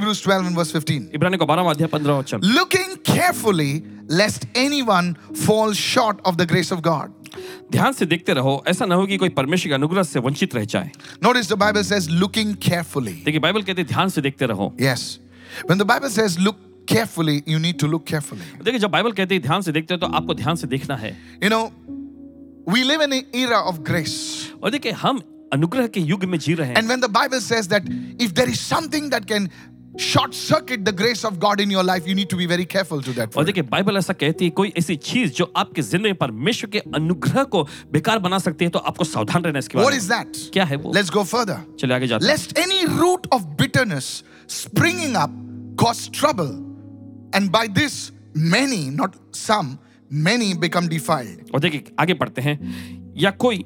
Hebrews 12 and verse 15. इब्रानी को बारहवा अध्याय पंद्रह वचन Looking carefully, lest anyone fall short of the grace of God. ध्यान से देखते रहो ऐसा ना हो कि कोई परमेश्वर के अनुग्रह से वंचित रह जाए Notice the Bible says, looking carefully. देखिए बाइबल कहते हैं ध्यान से देखते रहो Yes. When the Bible says, look carefully, you need to look carefully. देखिए जब बाइबल कहते हैं ध्यान से देखते हो तो आपको ध्यान से देखना है You know, we live in an era of grace. और देखिए हम अनुग्रह के युग में जी रहे हैं And when the Bible says that if there is something that can short circuit the grace of God in your life, you need to be very careful to that. और देखिए बाइबल ऐसा कहती है कोई ऐसी चीज़ जो आपके ज़िंदगी परमेश्वर के अनुग्रह को बेकार बना सकती है तो आपको सावधान रहना है इसके What बारे is में that? क्या है वो Let's go further. चलिए आगे जाते हैं Lest any root of bitterness springing up cause trouble, and by this many, not some, many become defiled. और देखिए आगे पढ़ते हैं या कोई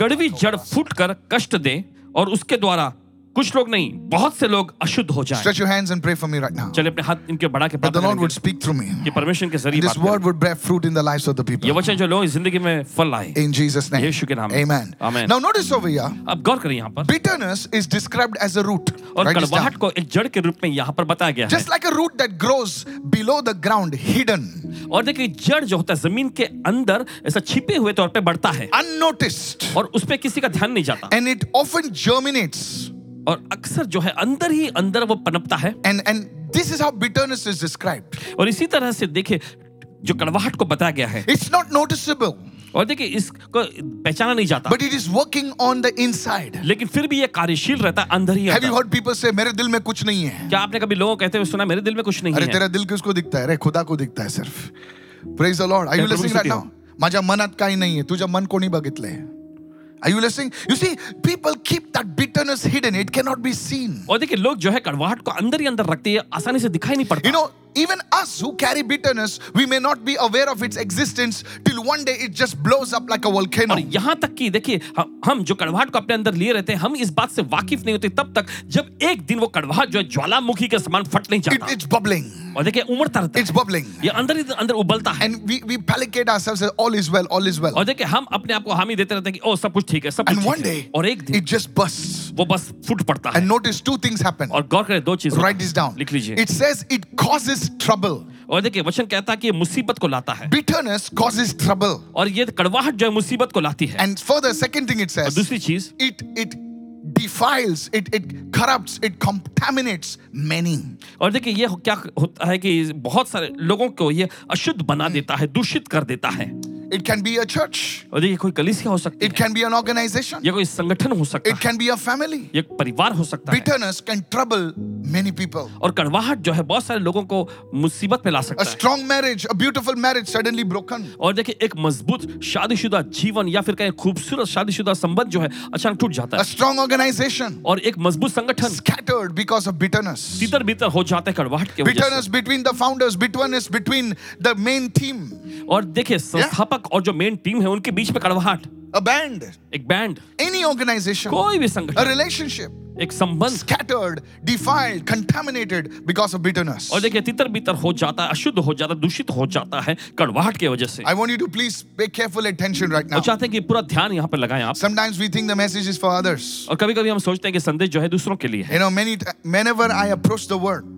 कड़वी जड़ फूट कर कष्ट दे और उसके द्वारा कुछ लोग नहीं बहुत से लोग अशुद्ध हो जाएँ। Stretch your hands and pray for me right now चले अपने हाथ इनके बड़ा के पास the Lord would speak through me कि परमेश्वर के ज़रिए this word would bear fruit in the lives of the people ये वचन जो लोग ज़िंदगी में फल लाए इन जीसस नेम यीशु के नाम amen amen now notice over here अब गौर करें यहाँ पर। Bitterness is described as a root और कड़वाहट को एक जड़ के रूप में यहाँ पर बताया गया है। Just like a root that grows below the ground hidden और देखिए जड़ जो होता है ज़मीन के अंदर ऐसा छिपे हुए तौर पे बढ़ता है। अननोटिस्ड और उस पे किसी का ध्यान नहीं जाता। एंड इट ऑफन जर्मिनेट्स और अक्सर जो है अंदर ही अंदर वो पनपता है And and this is how bitterness is described. और इसी तरह से देखिए जो कड़वाहट को बताया गया है It's not noticeable, और देखिए इसको पहचाना नहीं जाता but it is working on the inside. लेकिन फिर भी ये कार्यशील रहता है अंदर ही you अंदर। heard people say, मेरे दिल में कुछ नहीं है? क्या आपने कभी लोगों को कहते हुए सुना मेरे दिल में कुछ नहीं अरे है तेरा दिल किसको दिखता है? अरे खुदा को दिखता है सिर्फ़. Lord. Are you त्या listening right प्रभूसाठी now? माझ्या मनात काही नाहीये. तुझ्या मन कोणी बघितलंय? Are you listening? You see, people keep that bitterness hidden. It cannot be seen. और देखिए लोग जो है कड़वाहट को अंदर ही अंदर रखते हैं आसानी से दिखाई नहीं पड़ता. You know, even us who carry bitterness, we may not be aware of its existence till one day it just blows up like a volcano. और यहाँ तक कि देखिए हम जो कड़वाहट को अपने अंदर लिए रहते हैं हम इस बात से वाकिफ नहीं होते तब तक जब एक दिन वो कड़वाहट जो है ज्वालामुखी के समान फट नहीं जाता it's bubbling. और देखिए उमड़ता रहता It's है bubbling. ये अंदर ही अंदर उबलता है And we, we palliate ourselves as all is well, all is well. और देखिए हम अपने आप को हामी देते रहते हैं कि ओ सब कुछ ठीक है सब कुछ And one ठीक है day, और एक दिन it just bursts. वो बस फूट पड़ता है And notice two things happen. और गौर करें दो चीज़ Write this down. लिख लीजिए It says it causes trouble. और देखिए वचन कहता है कि मुसीबत को लाता है Bitterness causes trouble. और ये कड़वाहट जो है मुसीबत को लाती है And further, second thing it says और दूसरी चीज़ it it defiles, it it corrupts, it contaminates many. और देखिए ये क्या होता है कि बहुत सारे लोगों को ये अशुद्ध बना देता है दूषित कर देता है It can be a church. और देखिए कोई कलिसिया हो सकती It है can be an organization. या कोई संगठन हो सकता It है can be a family. या एक परिवार हो सकता है Bitterness can trouble many people. और कड़वाहट जो है बहुत सारे लोगों को मुसीबत में ला A सकता है strong marriage, a beautiful marriage suddenly broken. और देखिए एक मज़बूत शादीशुदा जीवन या फिर कहें खूबसूरत शादीशुदा संबंध जो है अचानक टूट जाता A है strong organization और एक मज़बूत संगठन scattered because of bitterness. तितर बितर हो जाता है कड़वाहट के वजह Bitterness between the founders, bitterness between the main team. से और देखिए संस्थापक अध्यापक और जो मेन टीम है उनके बीच में कड़वाहट। अ बैंड एक बैंड एनी ऑर्गेनाइजेशन कोई भी संगठन। रिलेशनशिप एक संबंध। Scattered defiled contaminated because of bitterness और देखिए तितर बितर हो जाता है अशुद्ध हो जाता है दूषित हो जाता है कड़वाहट की वजह से। I want you to please pay careful attention right now चाहते हैं कि पूरा ध्यान यहाँ पर लगाएँ आप। Sometimes we think the message is for others और कभी-कभी हम सोचते हैं कि संदेश जो है दूसरों के लिए है। You know many whenever I approach the word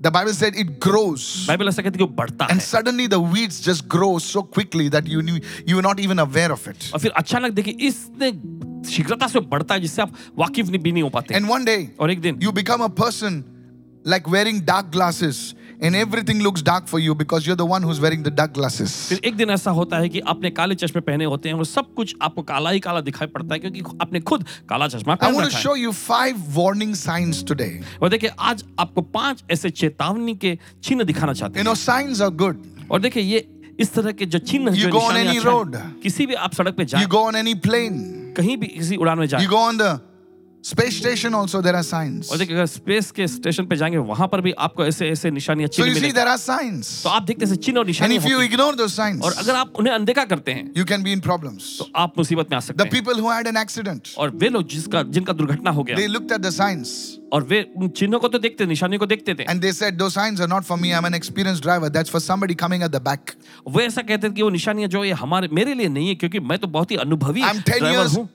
The Bible said it grows. Bible ऐसा कहती है कि वो बढ़ता है And suddenly the weeds just grow so quickly that you knew, you were not even aware of it. और फिर अचानक देखिए इसने शीघ्रता से बढ़ता है जिससे आप वाकिफ नहीं भी नहीं हो पाते And one day और एक दिन you become a person like wearing dark glasses and everything looks dark for you because you're the one who's wearing the dark glasses. फिर एक दिन ऐसा होता है कि आपने काले चश्मे पहने होते हैं और सब कुछ आपको काला ही काला दिखाई पड़ता है क्योंकि आपने खुद काला चश्मा I want to show you five warning signs today. और देखिए आज आपको पाँच ऐसे चेतावनी के चिन्ह दिखाना चाहते You know, signs are good. और देखिए ये इस तरह के जो चिन्ह You go on any अच्छा road. किसी भी आप सड़क पे You जाए go on any plane, कहीं भी किसी उड़ान में जाए you go on the space station also there are signs और देखिए अगर स्पेस के स्टेशन पे जाएँगे वहाँ पर भी आपको ऐसे ऐसे निशानियाँ चिन्ह मिलेंगी so you see there are signs तो आप देखते हैं चिन्ह और निशानी and if you ignore those signs और अगर आप उन्हें अनदेखा करते हैं you can be in problems तो आप मुसीबत में आ सकते हैं। The people who had an accident और वे लोग जिसका जिनका दुर्घटना हो गया। They looked at the signs और वे उन चिन्हों को तो देखते निशानियों को देखते थे। And they said those signs are not for me I am an experience driver that's for somebody coming at the back वो ऐसा कहते हैं कि वो निशानियाँ जो ये हमारे मेरे लिए नहीं है क्योंकि मैं तो बहुत ही अनुभवी ड्राइवर हूँ।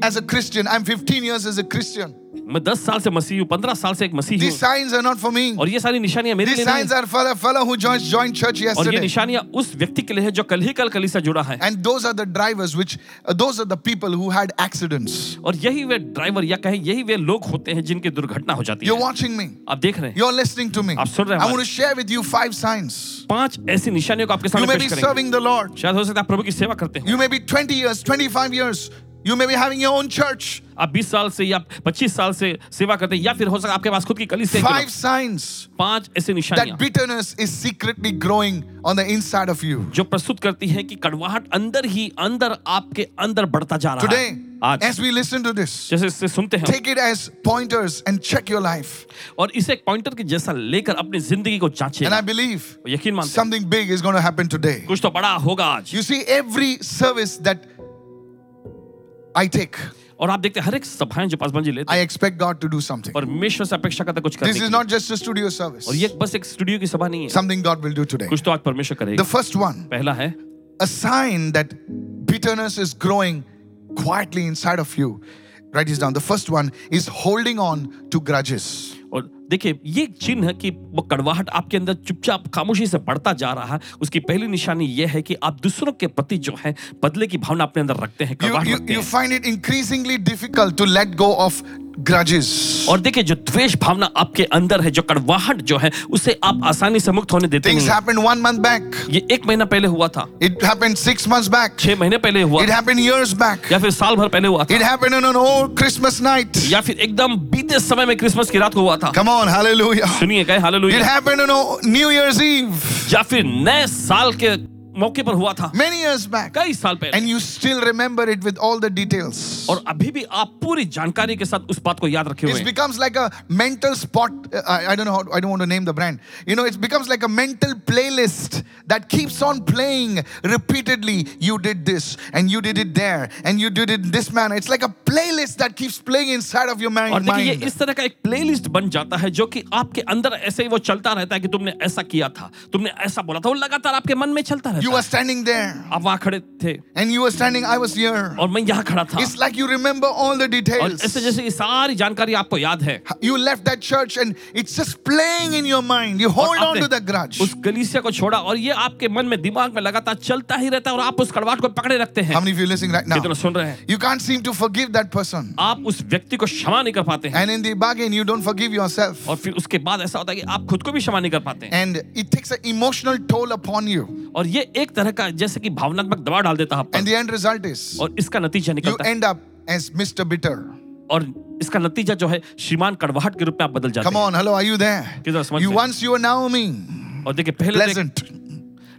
as a Christian. I'm 15 years as a Christian. मैं 10 साल से मसीह हूँ 15 साल से एक मसीह These हूँ signs are not for me. और ये सारी निशानियां मेरे These लिए नहीं signs हैं। are for the fellow who joined, joined church और ये yesterday. निशानियां उस व्यक्ति के लिए है जो कल ही कल कली से जुड़ा है And those are the drivers, which uh, those are the people who had accidents. और यही वे ड्राइवर या कहें यही वे लोग होते हैं जिनकी दुर्घटना हो जाती You're है watching me. आप देख रहे हैं You're listening to me. आप सुन रहे हैं I want to share with you five signs. पांच ऐसी निशानियों को आपके You सामने may पेश be करेंगे serving the Lord. शायद हो सकता है आप प्रभु की सेवा करते हैं You may be 20 years, 25 years. You may be having your own church. आप 20 साल से या 25 साल से सेवा करते हैं या फिर हो सकता है आपके पास खुद की कली से Five signs पांच ऐसी निशानियां that bitterness is secretly growing on the inside of you. जो प्रस्तुत करती है कि कड़वाहट अंदर ही अंदर आपके अंदर बढ़ता जा रहा Today, है आज as we listen to this, जैसे इससे सुनते हैं take it as pointers and check your life. और इसे एक पॉइंटर के जैसा लेकर अपनी जिंदगी को जांचिए And I believe यकीन मानते हैं something big is going to happen today. कुछ तो बड़ा होगा आज You see, every service that I take, और आप देखते हैं हर एक सभाएं जो पासवान जी लेते I हैं expect God to do something. परमेश्वर से अपेक्षा करता है कुछ करने This की is not just a studio service. और ये बस एक स्टूडियो की सभा नहीं है Something God will do today. कुछ तो आज परमेश्वर The करेगा first one, पहला है a sign that bitterness is growing quietly inside of you. Write this down. The first one is holding on to grudges. और देखिए ये चिन्ह है कि वो कड़वाहट आपके अंदर चुपचाप खामोशी से बढ़ता जा रहा है उसकी पहली निशानी ये है कि आप दूसरों के प्रति जो है बदले की भावना अपने अंदर रखते हैं कड़वाहट हैं find it increasingly difficult to let go of grudges. और देखिए जो द्वेष भावना आपके अंदर है जो कड़वाहट जो है उसे आप आसानी से मुक्त होने देते Things हैं। happened one month back. ये एक महीना पहले हुआ था It happened six months back. छह महीने पहले हुआ It happened years back. या फिर साल भर पहले हुआ It था happened on an old Christmas night. या फिर एकदम बीते समय में क्रिसमस की रात को हुआ था Come on, hallelujah. सुनिए कहे It happened on New Year's Eve या फिर नए साल के मौके पर हुआ था। मेनी इयर्स बैक कई साल पहले। And you still remember it with all the details और अभी भी आप पूरी जानकारी के साथ उस बात को याद रखे हुए it becomes like a mental spot I don't know I don't want to name the brand you know it becomes like a mental playlist that keeps on playing repeatedly you did this and you did it there and you did it this man it's like a playlist that keeps playing inside of your mind और देखिए इस तरह का एक playlist बन जाता है जो कि आपके अंदर ऐसे ही वो चलता रहता है कि तुमने ऐसा किया था तुमने ऐसा बोला था वो लगातार आपके मन में चलता रहता है। You रहता were है standing there, आप वहां खड़े थे and you were standing, I was here. और मैं यहाँ खड़ा था It's like you remember all the और details. ऐसे जैसे ये सारी जानकारी आपको याद है You left that church, and it's just playing in your mind. You और hold on आपने to the grudge. उस कलीसिया को छोड़ा और ये आपके मन में दिमाग में लगातार चलता ही रहता है और आप उस कड़वाहट को पकड़े रखते हैं How many of you are listening right now? कितना सुन रहे हैं You can't seem to forgive that person. आप उस व्यक्ति को क्षमा नहीं कर पाते हैं And in the bargain, you don't forgive yourself. और फिर उसके बाद ऐसा होता है कि आप खुद को भी क्षमा नहीं कर पाते हैं And it takes an emotional toll upon you. और ये एक तरह का जैसे कि भावनात्मक दबाव डाल देता है and the end result is और इसका नतीजा निकलता है। End up as mister bitter और इसका नतीजा जो है श्रीमान कड़वाहट के रूप में आप बदल जाते हैं। Come on hello are you there you once you are now me और देखिए पहले तो एक pleasant,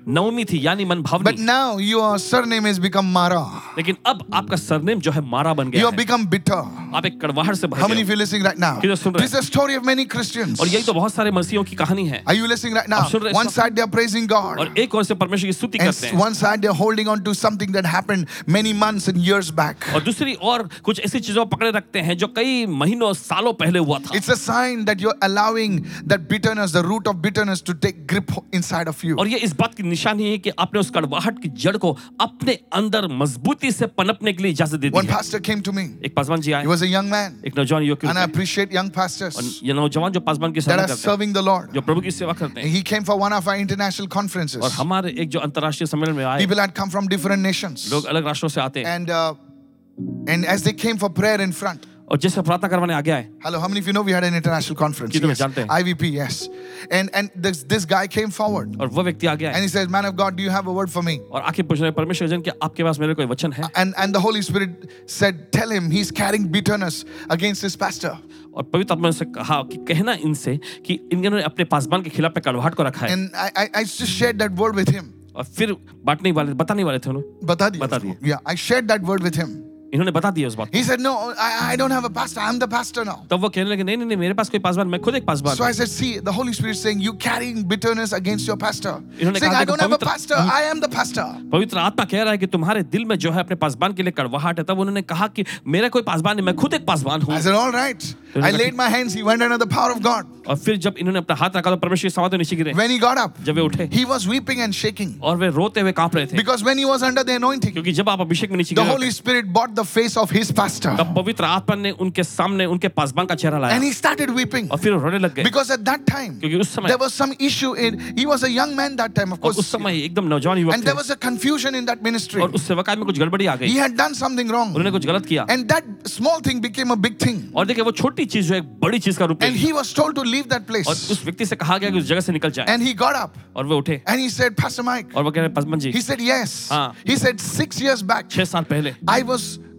नवमी थी यानी मन Bhavni but now your surname has become Mara लेकिन अब आपका सरनेम जो है मारा बन गया यू हैव बिकम बिटर आप एक कड़वाहट से भर गए how many feel listening right now this is a story of many Christians और यही तो बहुत सारे मसीहों की कहानी है। Are you listening right now one side they are praising God और एक ओर से परमेश्वर की स्तुति करते हैं। One side they are holding on to something that happened many months and years back और दूसरी और कुछ ऐसी चीज़ों पकड़े रखते हैं जो कई महीनों सालों पहले हुआ था। It's a sign that you are allowing that bitterness the root of bitterness to take grip inside of you और ये इस बात की निशानी है कि आपने उस कड़वाहट की जड़ को अपने अंदर मजबूती से पनपने के लिए इजाज़त दी One pastor came to me. एक पासवान जी आए He was a young man. एक नौजवान युवक And I appreciate young pastors ये नौजवान जो पासवान की सेवा करते हैं That are serving the Lord. जो प्रभु की सेवा करते हैं He came for one of our international conferences. और हमारे एक जो अंतर्राष्ट्रीय सम्मेलन में आए People had come from different nations. लोग अलग राष्ट्रों से आते हैं And uh, and as they came for prayer in front, और जिससे प्रार्थना करवाने आ गया है hello how many you know we had an international conference yes IVP yes and and this this guy came forward और वो व्यक्ति आ गया and he said man of God do you have a word for me और आखिर पूछ रहे परमेश्वर जन के आपके पास मेरे कोई वचन है? And and the Holy Spirit said tell him he is carrying bitterness against this pastor और पवित्र आत्मा से कहा कि कहना इनसे कि इन्होंने अपने पासबान के खिलाफ कलवाहट को रखा है। And I I just share that word with him और फिर बांटने वाले बताने वाले थे उन्होंने। बता दिया बता दिया। या I share that word with him इन्होंने बता दिया उस बात He said, No, I, I don't have a pastor. I'm the pastor now. तब वो कहने लगे नहीं नहीं नहीं मेरे पास कोई पासवान मैं खुद एक Paswan So I said, See, the Holy Spirit is saying, You carrying bitterness against your pastor. इन्होंने कहा, I don't have a "पवित्र- pastor. I am the pastor. पवित्र आत्मा कह रहा है कि तुम्हारे दिल में जो है अपने पासवान के लिए कड़वाहट है तब उन्होंने कहा कि मेरा कोई पासवान नहीं मैं खुद एक पासवान हूँ I said, All right. I laid my hands. He went under the power of God. और फिर जब इन्होंने अपना हाथ रखा तो परमेश्वर के समाधि नीचे गिरे When he got up, जब वे उठे he was weeping and shaking. और वे रोते हुए काँप रहे थे Because when he was under the anointing, क्योंकि जब आप अभिषेक में नीचे the गिरे Holy Spirit brought the face of his pastor. तब पवित्र आत्मा ने उनके सामने उनके पासवान का चेहरा And लाया he started weeping. और फिर वो रोने लग गए Because at that time, क्योंकि उस समय there was some issue in, he was a young man that time, of और उस course. समय एकदम नौजवान युवक And थे there was a confusion in that ministry. और उस सेवकाई में कुछ गड़बड़ी आ He गई had done something wrong. उन्होंने कुछ गलत किया And that small thing became a big thing. और देखिए वो छोटी चीज जो एक बड़ी चीज का रूप And ले he was told to leave that और place. उस व्यक्ति से कहा गया कि उस जगह से निकल जाए And he got up और वे उठे and he said, Pastor Mike, और वो कह रहे Paswan ji he said, Yes. हाँ. He said, Six years back, छह साल पहले I was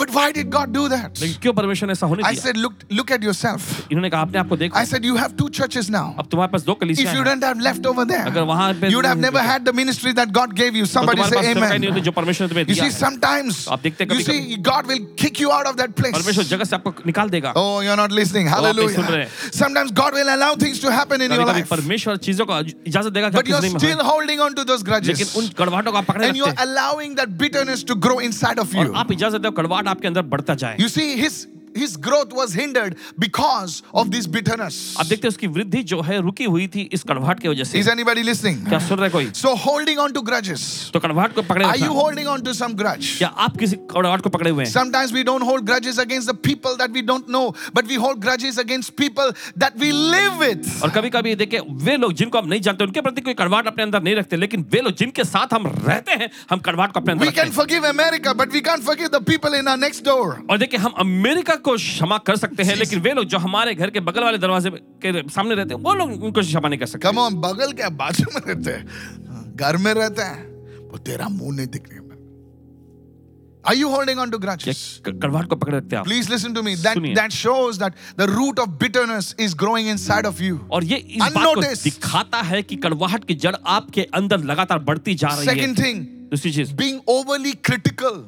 but why did God do that? लेकिन क्यों परमेश्वर ने ऐसा होने I दिया said, look, look at yourself. इन्होंने कहा अपने आप को देखो I said, you have two churches now. अब तुम्हारे पास दो If कलीसियां you हैं didn't have left over there, अगर वहाँ पे you would have never had the ministry that God gave you. तो Somebody तुम्हारे say पास सेवकाई नहीं amen. होती जो परमेश्वर ने तुम्हें You दिया see, है sometimes आप देखते हैं you कभी-कभी- see, God will kick you out of that place. परमेश्वर जगह से आपको निकाल देगा Oh, you're not listening. आप नहीं सुन Hallelujah. रहे। Sometimes God will allow things to happen in your कभी कभी life, परमेश्वर चीजों को इजाजत देगा कि but आपकी you're जिंदगी में still हो holding on to those लेकिन grudges, उन कड़वाहटों को आप पकड़े and you're रखते हैं allowing that bitterness to grow inside of और you. आप इजाजत दो कड़वाहट आपके अंदर बढ़ता जाए। You see his his growth was hindered because of this bitterness. आप देखते हैं उसकी वृद्धि जो है रुकी हुई थी इस कड़वाहट की वजह से Is anybody listening? क्या सुन रहे कोई So holding on to grudges. तो कड़वाहट को पकड़े Are you holding on to some grudge? क्या आप किसी कड़वाहट को पकड़े हुए हैं Sometimes we don't hold grudges against the people that we don't know, but we hold grudges against people that we live with. और कभी कभी देखिए वे लोग जिनको हम नहीं जानते उनके प्रति कोई कड़वाहट अपने अंदर नहीं रखते लेकिन वे लोग जिनके साथ हम रहते हैं हम कड़वाहट को अपने अंदर We can forgive America, but we can't forgive the people in our next door. और देखिए हम अमेरिका को क्षमा कर सकते हैं लेकिन वे लोग जो हमारे घर के बगल वाले दरवाजे के सामने रहते हैं वो लोग उनको क्षमा नहीं कर सकते। कम बगल क्या? बाजू में रहते हैं। घर में रहते हैं। वो तेरा मुँह नहीं दिखने Are you holding on to grudges? हैं Please listen to me. That that shows that the root of bitterness is growing inside of you. और ये इस बात को Unnoticed. दिखाता है कि कड़वाहट की जड़ आपके अंदर लगातार बढ़ती जा रही है Second thing, दूसरी चीज़ being overly critical.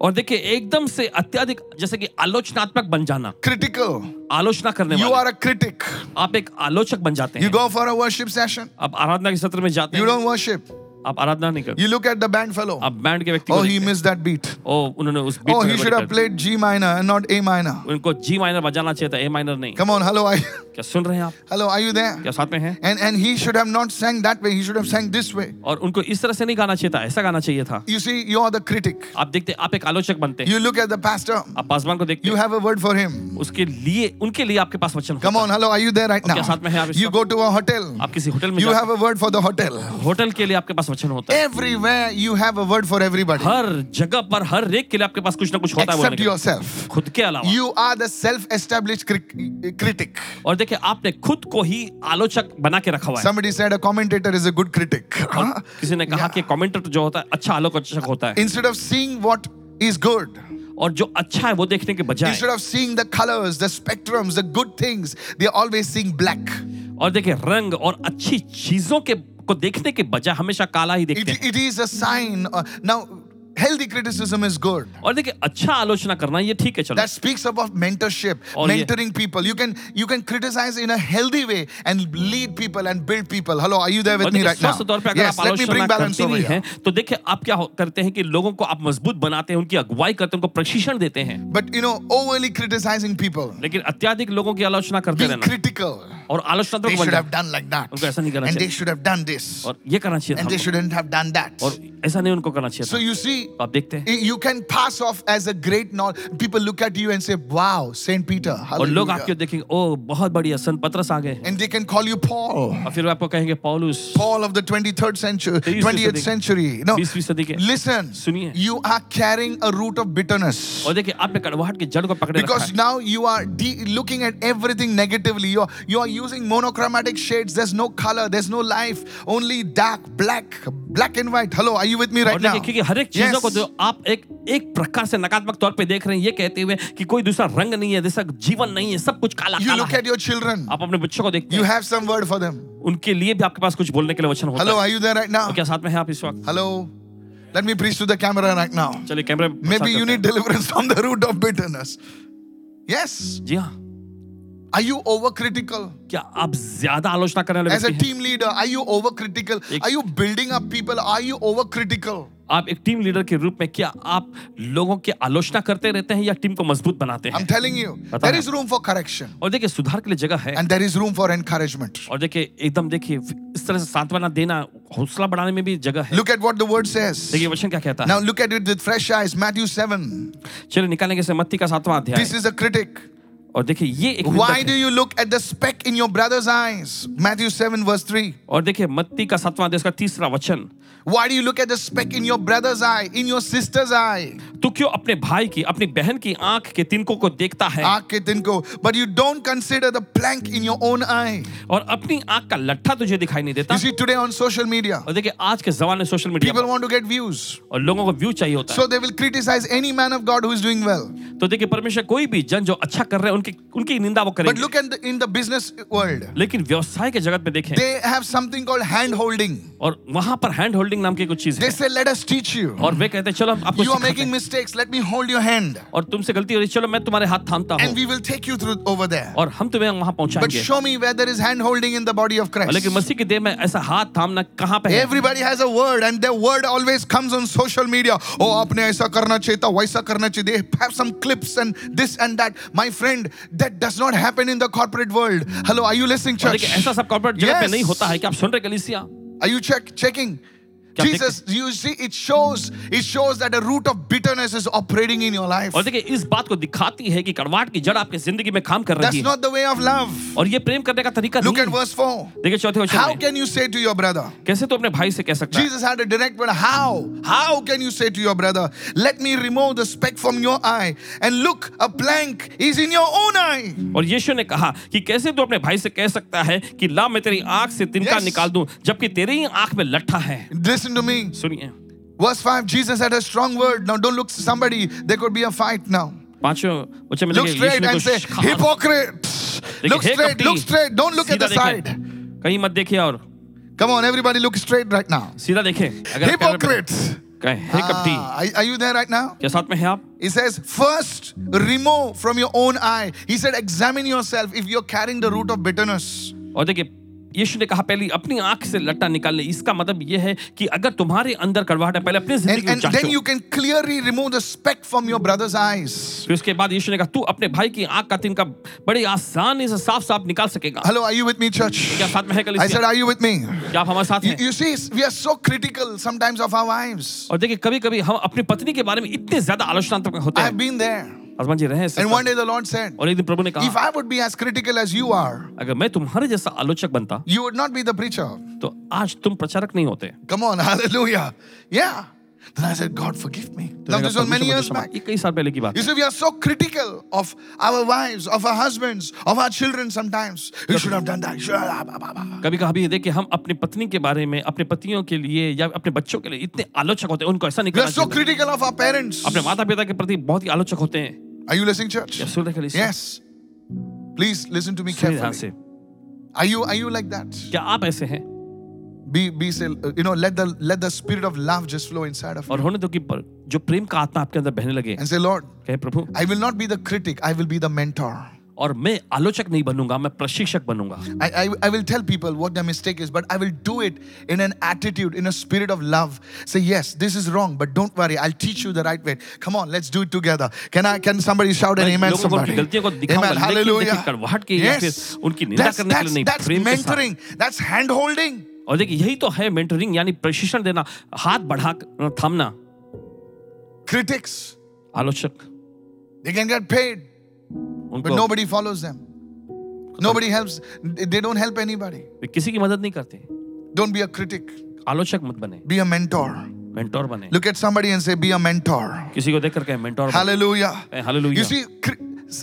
और देखिए एकदम से अत्यधिक जैसे कि आलोचनात्मक बन जाना Critical. आलोचना करने You वाले are a critic. आप एक आलोचक बन जाते You हैं go for a worship session. आप आराधना के सत्र में जाते You हैं don't worship. आप आराधना नहीं कर you look at the band fellow आप बैंड के व्यक्ति oh he. Miss that beat oh उन्होंने उस beat oh he should have played G minor and not A minor उनको जी माइनर बजाना चाहिए था ए माइनर नहीं। कम ऑन हेलो आई क्या सुन रहे हैं आप? हेलो आर यू देयर क्या साथ में हैं? And and he should have not sang that way he should have sang this way और उनको इस तरह से नहीं गाना चाहिए था ऐसा गाना चाहिए था। You see you are the critic आप देखते आप एक आलोचक बनते हैं। You look at the pastor आप पासवान को देखते you have a word for him उसके लिए उनके लिए आपके पास वचन come on hello are you there right now क्या साथ में हैं आप you go to a hotel आप किसी होटल में you have a word for the hotel hotel के लिए आपके पास वचन होता है। Everywhere you have a word for everybody हर जगह पर हर एक के लिए आपके पास कुछ ना कुछ होता है खुद के अलावा। You are the self establish critic और देखिए आपने खुद को ही आलोचक बना के रखा हुआ है। Somebody is a good critic किसी ने कहा कि कमेंटेटर जो होता है अच्छा आलोचक होता है। Instead of seeing what is good और जो अच्छा है वो देखने के बजाय। Instead of seeing the colours the spectrums the good things they always seeing black और देखिए रंग और अच्छी चीज़ों के को देखने के बजाय हमेशा काला ही देखते हैं is a sign. uh, now, healthy criticism is good. और देखिए अच्छा आलोचना करना ये ठीक है चलो That speaks about mentorship, mentoring people. You can you can criticize in a healthy way and lead people and build people. Hello, are you there with me right now? तौर पे अगर Yes, आप bring आलोचना. हैं तो देखिए आप क्या हो- करते हैं कि लोगों को आप मज़बूत बनाते हैं उनकी अगुवाई करते हैं उनको प्रशिक्षण देते हैं But you know, overly criticizing people, लेकिन अत्याधिक लोगों की आलोचना करते रहना critical. और आलोचनात्मक बन have done like that, उनको ऐसा नहीं करना and they चाहिए should have done this, और ये करना चाहिए and they shouldn't have done that. और ऐसा नहीं उनको करना चाहिए So you see, तो आप देखते हैं you can pass off as a great knowledge. People look at you and say, "Wow, Saint Peter, और लोग आपको hallelujah," देखेंगे ओ बहुत बढ़िया संत पत्रस आ गए and they can call you Paul. और फिर वो आपको कहेंगे पौलुस Paul of the 23rd century, तेईसवीं 20th सदी- century. No, बीसवीं सदी के listen. सुनिए। You are carrying a root of bitterness और देखिए आपने कड़वाहट की जड़ को पकड़े रखा because है now you are de- looking at everything negatively. You are you are using monochromatic shades. There's no color, there's no life, only dark, black, black and white. Hello, are you with me right और now? देखिए क्योंकि हर एक चीजों चीज़ों को जो आप एक एक प्रकार से नकारात्मक तौर पे देख रहे हैं ये कहते हुए कि कोई दूसरा रंग नहीं है जैसा जीवन नहीं है सब कुछ काला you काला है। children, आप अपने बच्चों को देखते हैं। उनके लिए भी आपके पास कुछ बोलने के लिए वचन होता Hello, are you there right now? क्या साथ में है आप इस वक्त? Hello let me preach to the camera right now चलिए camera maybe you need deliverance from the root of bitterness yes जी हाँ। Are you overcritical? क्या आप ज़्यादा आलोचना करने लगे As a team leader, are you overcritical? Are you building up people? Are you overcritical? आप एक टीम लीडर के रूप में क्या आप लोगों की आलोचना करते रहते हैं या टीम को मज़बूत बनाते हैं? और देखिए सुधार के लिए जगह है। And there is room for encouragement और देखिए एकदम देखिए इस तरह से सांत्वना देना हौसला बढ़ाने में भी जगह है। Look at what the word वचन क्या कहता है? नाउ लुक एट चलिए निकालेंगे से मत्ती का सातवां अध्याय। दिस इज़ अ क्रिटिक और देखिए ये एक Why do you look at the speck in your brother's eyes? Matthew 7, verse 3. और देखिए मत्ती का सातवां अध्याय उसका तीसरा वचन Why do you look at the speck in your brother's eye, in your sister's eye? तू क्यों अपने भाई की अपनी बहन की आँख के तिनकों को देखता है आँख के तिनको, But you don't consider the plank in your own eye. और अपनी आँख का लट्ठा तुझे दिखाई नहीं देता You see, today on social media, और देखिए आज के जमाने social media people want to get views. और लोगों को व्यू चाहिए होता है So they will criticize any man of God who is doing well. तो देखिए परमेश्वर कोई भी जन जो अच्छा कर रहे हैं उनकी उनकी निंदा वो करेंगे। But look at in the business world लेकिन व्यवसाय के जगत में देखें। They have something called hand holding और वहाँ पर हैंड होल्डिंग नाम की कुछ चीज़ है। दे से लेट अस टीच यू और वे कहते हैं चलो आपको you are making mistakes let me hold your hand और तुमसे गलती हो रही चलो मैं तुम्हारे हाथ थामता हूँ and we will take you through over there और हम तुम्हें वहाँ पहुंचाएँगे। But show me whether is hand holding in the body of Christ लेकिन मसीह के देह में ऐसा हाथ थामना कहाँ पे है? Everybody has a word and their word always comes on social media ओ आपने ऐसा करना चाहिए था वैसा करना चाहिए। They have some clips and this and that my friend friend, that does not happen in the corporate world. Hello, are you listening, और church? देखिए ऐसा सब कॉर्पोरेट जगत में Yes. नहीं होता है कि आप सुन रहे कलीसिया Are you check checking? क्या आप Jesus, you see, it shows, it shows that a root of bitterness is operating in your life. और देखिए इस बात को दिखाती है कि कड़वाहट की जड़ आपकी जिंदगी में काम कर That's रही है not the way of love. और ये प्रेम करने का तरीका Look नहीं at है verse 4. देखिए चौथे वचन How में can you say to your brother? कैसे तो अपने भाई से कह सकता है Jesus had a direct word. How? How can you say to your brother, Let me remove the speck from your eye? And look, a plank is in your own eye. और यीशु ने कहा कि कैसे तू अपने भाई से कह सकता है कि ला मैं तेरी आंख से तिनका Yes. निकाल दूं जबकि तेरी ही आंख में लट्ठा है Listen to me. सुनिए Verse 5 Jesus had a strong word. Now don't look to somebody, there could be a fight now. पांचों वचन में Look देखिए straight यीशु ने and say, कुछ कहा Hypocrite. देखिए, Look "हे straight, कपटी, look straight. Don't look at the सीधा side. देखें। कहीं मत देखिए और Come on, everybody look straight right now. सीधा देखें अगर कैमरे पे- Hypocrite. कहें हे कपटी Ah, are, are you there right now? क्या साथ में है आप He says, first remove from your own eye. He said, examine yourself if you're carrying the root of bitterness. और देखिए यीशु ने कहा पहले अपनी आँख से लट्टा निकाल ले इसका मतलब यह है कि अगर तुम्हारे अंदर कड़वाहट है पहले अपनी ज़िंदगी को जांचो can clearly remove the speck from your brother's eyes. फिर उसके बाद यीशु ने कहा तू अपने भाई की आँख का तिनका बड़ी आसानी से साफ़ साफ़ निकाल सकेगा Hello, are you with me, church? क्या साथ में है कल I said, are you with me? क्या आप हमारे साथ हैं you see, we are so critical sometimes of our wives. और देखिए कभी कभी हम अपनी पत्नी के बारे में इतने ज़्यादा आलोचनात्मक होते हैं been there. हसबैंड जी रहे and one day the Lord said और एक दिन प्रभु ने कहा if I would be as critical as you are अगर मैं तुम्हारे जैसा आलोचक बनता you would not be the preacher तो आज तुम प्रचारक नहीं होते। कम ऑन हालेलुया या Then I said, God, forgive me. तो Now, this was many years back. You see, we are so critical of our wives, of our husbands, of our children sometimes. You should have done that. कभी कभी ये देखिए हम अपनी पत्नी के बारे में अपने पतियों के लिए या अपने बच्चों के लिए इतने आलोचक होते हैं उनको ऐसा नहीं We are करना so critical of our parents. अपने माता पिता के प्रति बहुत ही आलोचक होते हैं Are you listening, church? रहे Yes. Please listen to me carefully. Are you are you like that? क्या आप ऐसे हैं Be be say, uh, you know let the let the spirit of love just flow inside of you और होने दो कि पर- जो प्रेम का आत्मा आपके अंदर बहने लगे and say, Lord, कहे प्रभु I will not be the critic. I will be the mentor. और मैं आलोचक नहीं बनूँगा मैं प्रशिक्षक बनूँगा I, I, I will tell people what their mistake is, but I will do it in an attitude, in a spirit of love. Say, yes, this is wrong, but don't worry. I'll teach you the right way. Come on, let's do it together. Can I? Can somebody shout an मैं amen? लोगों को उनकी Somebody. गलतियों को दिखाऊँगा, Amen. लेकिन Hallelujah. देखिए, कड़वाहट की या Yes. फिर उनकी निंदा That's, करने के लिए that's, नहीं, that's प्रेम के साथ। mentoring. That's hand holding. और देखिए यही तो है मेंटरिंग यानी प्रशिक्षण देना हाथ बढ़ा थामना। क्रिटिक्स आलोचक। They can get paid but nobody follows them they don't help anybody किसी की मदद नहीं करते। डोंट बी अटिक आलोचक मत बने। बी अ मेंटोर बने। Look at somebody and say be अटोर किसी को देखकर कहे mentor hallelujah hallelujah you see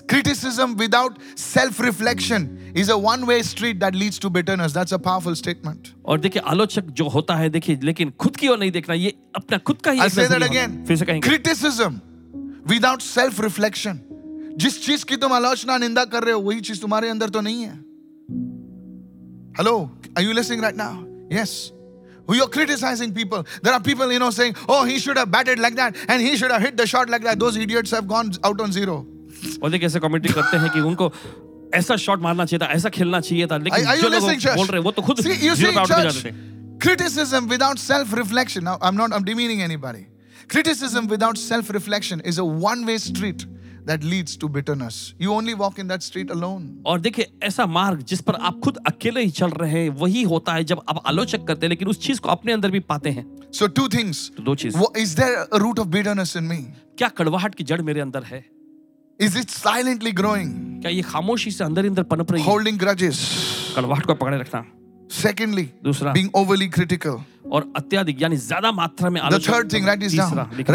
criticism without self reflection is a one way street that leads to bitterness. That's a powerful statement. और देखिए आलोचक जो होता है देखिए लेकिन खुद की ओर नहीं देखना ये अपना खुद का ही I'll एक say that नजरिया होना। again. फिर से कहेंगे Criticism without self reflection. जिस चीज की तुम आलोचना निंदा कर रहे हो वही चीज तुम्हारे अंदर तो नहीं है Hello, are you listening right now? Yes. You're criticizing people. There are people, you know, saying, oh, he should have batted like that and he should have hit the shot like that. Those idiots have gone out on zero. और देखिए ऐसे commentary करते हैं कि उनको ऐसा shot मारना चाहिए था ऐसा खेलना चाहिए था लेकिन जो लोग बोल रहे वो तो खुद ज़ीरो आउट हो जाते थे criticism without self-reflection. Now, I'm not, I'm demeaning anybody. Criticism without self-reflection is a one-way street that leads to bitterness. You only walk in that street alone. और देखिए ऐसा मार्ग जिस पर आप खुद अकेले ही चल रहे हैं वही होता है जब आप आलोचक करते हैं लेकिन उस चीज़ को अपने अंदर भी पाते हैं So, two things. तो दो चीज़ Is there a root of bitterness in me? क्या कड़वाहट की जड़ मेरे अंदर है Is it silently growing? क्या ये खामोशी से अंदर ही अंदर पनप रही है Holding grudges? कड़वाहट को पकड़े रखना Secondly, दूसरा being overly critical. और अत्याधिक यानी ज़्यादा मात्रा में The आलोचना third thing, write this तीसरा, down. लिख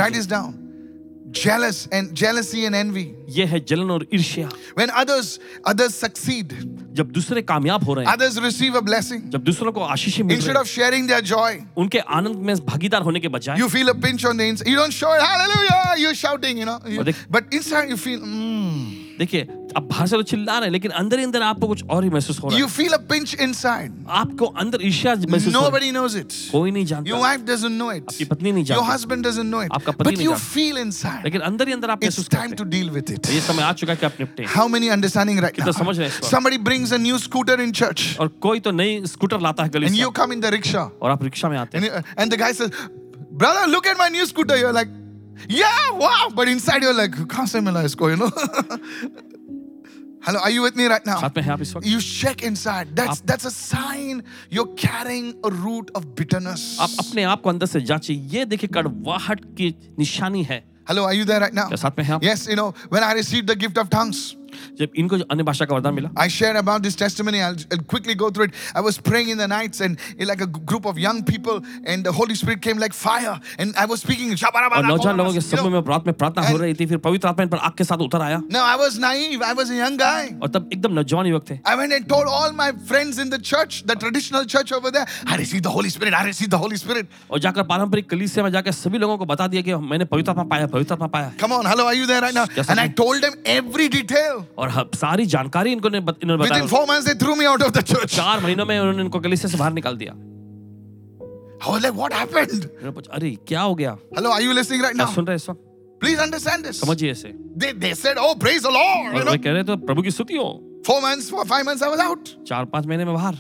Jealous and jealousy and envy. ये है जलन और ईर्ष्या When others others succeed, जब दूसरे कामयाब हो रहे हैं others receive a blessing. जब दूसरों को आशीषें मिल Instead of sharing their joy, unke उनके आनंद में भागीदार होने के बजाय you feel a pinch on the inside. You don't show it, hallelujah, you're shouting, you know. You- but inside you feel, mm, देखिए आप बाहर से तो चिल्ला रहे लेकिन अंदर ही अंदर आपको कुछ और ही महसूस हो रहा है। You feel a pinch inside आपको अंदर ईर्ष्या महसूस हो नोबडी नोस इट कोई नहीं जानता। Your wife doesn't know it आपकी पत्नी नहीं जानती। Your husband doesn't know it आपका पति नहीं जानता। बट यू फील इनसाइड लेकिन अंदर ही अंदर आप it's time to deal with it ये समय आ चुका है कि आप निपटें। How many understanding right now समझ रहे हैं somebody brings a new scooter in church और कोई तो नई स्कूटर लाता है गली and you come in the rickshaw और आप रिक्शा में आते हैं। And the guy says brother look at my new scooter you are like Yeah, wow. But inside you're like, "कहाँ से मिला इसको, you know? Hello, are you with me right now? साथ में हैं आप इस वक्त You check inside. That's that's a sign you're carrying a root of bitterness. आप अपने आप को अंदर से जांचिए ये देखिए कड़वाहट की निशानी है Hello, are you there right now? क्या साथ में हैं आप Yes, you know, when I received the gift of tongues, जब इनको अन्य भाषा का वरदान मिला। I share about this testimony I will quickly go through it I was praying in the nights and like a group of young people and the holy spirit came like fire and I was speaking शबाराबा और नौजवान लोगों के समूह में रात में प्रार्थना हो रही थी फिर पवित्र आत्मा इन पर आग के साथ उतर आया। No I was naive I was a young guy और तब एकदम नौजवान युवक थे। I went and told all my friends in the church the traditional church over there I receive the holy spirit I receive the holy spirit और जाकर पारंपरिक कलीसिया में जाकर सभी लोगों को बता दिया कि मैंने पवित्र आत्मा पाया पवित्र आत्मा पाया। Come on hello are you there right now and I told them every detail और सारी जानकारी इनको इन्होंने बताया। चार महीनों में उन्होंने इनको गलीसे से बाहर निकाल दिया। I was like, what अरे क्या हो गया? Hello are you listening right now सुन रहे हैं प्लीज़ अंडरस्टैंड दिस समझिए इसे। They they said oh praise the lord you know कह रहे तो प्रभु की स्तुति हो। Four months for five months I was out चार पाँच महीने में बाहर।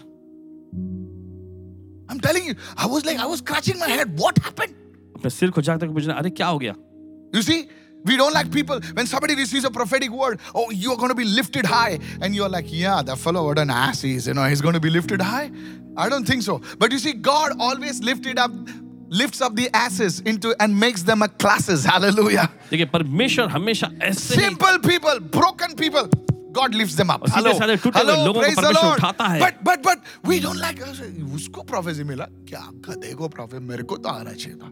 I am telling you I was like I was scratching my head what happened मैं सिर खुजाते हुए पूछना अरे क्या हो गया? You see we don't like people when somebody receives a prophetic word. Oh, you're going to be lifted high, and you're like, yeah, that fellow, what an ass he is. You know, he's going to be lifted high. I don't think so. But you see, God always lifted up, lifts up the asses into and makes them a classes. Hallelujah. देखिए परमेश्वर हमेशा ऐसे ही Simple people, broken people. God lifts them up. और सीधे Hello, साधे टूटे हुए hello, लोगों को praise the परमेश्वर Lord. उठाता है। But but but we don't like. उसको prophecy मिला क्या गधे को prophet मेरे को तो आना चाहिए था.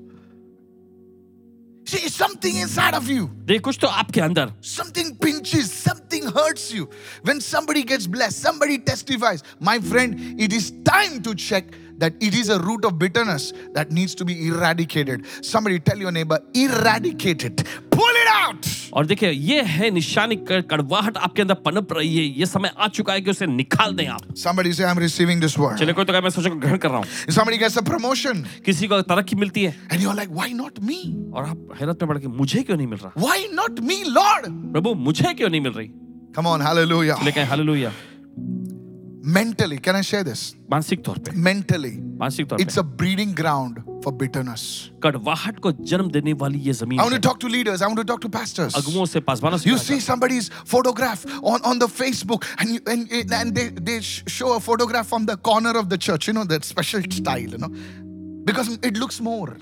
See, something inside of you. देखिए कुछ तो आपके अंदर Something pinches, something hurts you. When somebody gets blessed, somebody testifies. My friend, it is time to check that it is a root of bitterness that needs to be eradicated. Somebody tell your neighbor, eradicate it. Pull it out. और देखिए ये है निशानी क- कड़वाहट आपके अंदर पनप रही है ये समय आ चुका है कि उसे निकाल दें आप Somebody say, I'm receiving this word. चलिए कोई तो कहे मैं सोचो ग्रहण कर रहा हूँ Somebody gets a promotion, किसी को तरक्की मिलती है and you're like, why not me? और आप हैरत में पड़ के मुझे क्यों नहीं मिल रहा Why not me, Lord? प्रभु मुझे क्यों नहीं मिल रही Come on, hallelujah. लेकिन hallelujah Mentally, can I share this? मानसिक तौर पे Mentally, मानसिक तौर it's पे a breeding ground for bitterness. कड़वाहट को जन्म देने वाली ये जमीन I want है to talk to leaders, I want to talk to pastors. अगुओं से पासवानों से You कहा see somebody's photograph on, on the Facebook, and, you, and, and they, they sh- show a photograph from the corner of the church, you know, that special style, you know, because it looks more.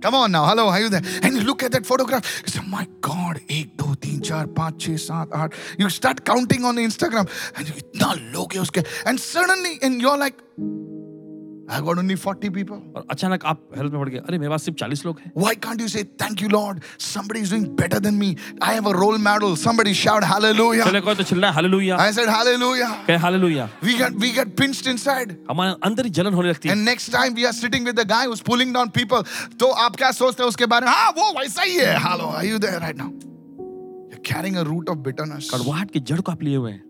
Come on now, hello, are you there? And you look at that photograph, you say, my God, 1, 2, 3, 4, 5, 6, 7, 8. You start counting on Instagram, and you. And suddenly, and you're like, I got only 40 people. और अचानक आप health में पड़ गए अरे मेरे पास सिर्फ चालीस लोग हैं Why can't you say, Thank you, Lord? Somebody is doing better than me. I have a role model. Somebody shout hallelujah. चले कोई तो चिल्ला है हालेलुया I said, Hallelujah. कहे hallelujah We get we get pinched inside. हमारे अंदर ही जलन होने लगती है And next time we are sitting with the guy who's pulling down people. तो आप क्या सोचते हैं उसके बारे में हाँ वो वैसा ही है Hello, are you there right now? You're carrying a root of bitterness. कड़वाहट की जड़ को आप लिए हुए हैं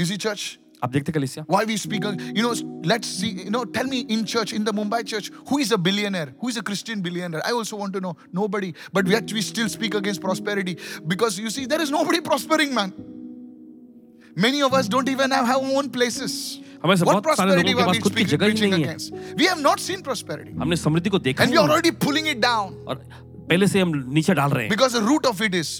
You see, church, आप देखते कलिसिया why we speak, you know, let's see, you know, tell me in church, in the Mumbai church, who is a billionaire? Who is a Christian billionaire? I also want to know. Nobody. But yet we still speak against prosperity because you see, there is nobody prospering, man. Many of us don't even have our own places. हमें से What बहुत सारे prosperity लोगों के are pass we खुद की speaking, जगह ही preaching नहीं है against? We have not seen prosperity. हमने समृद्धि को देखा And ही we are नहीं already pulling it down और पहले से हम नीचे डाल रहे हैं because the root of it is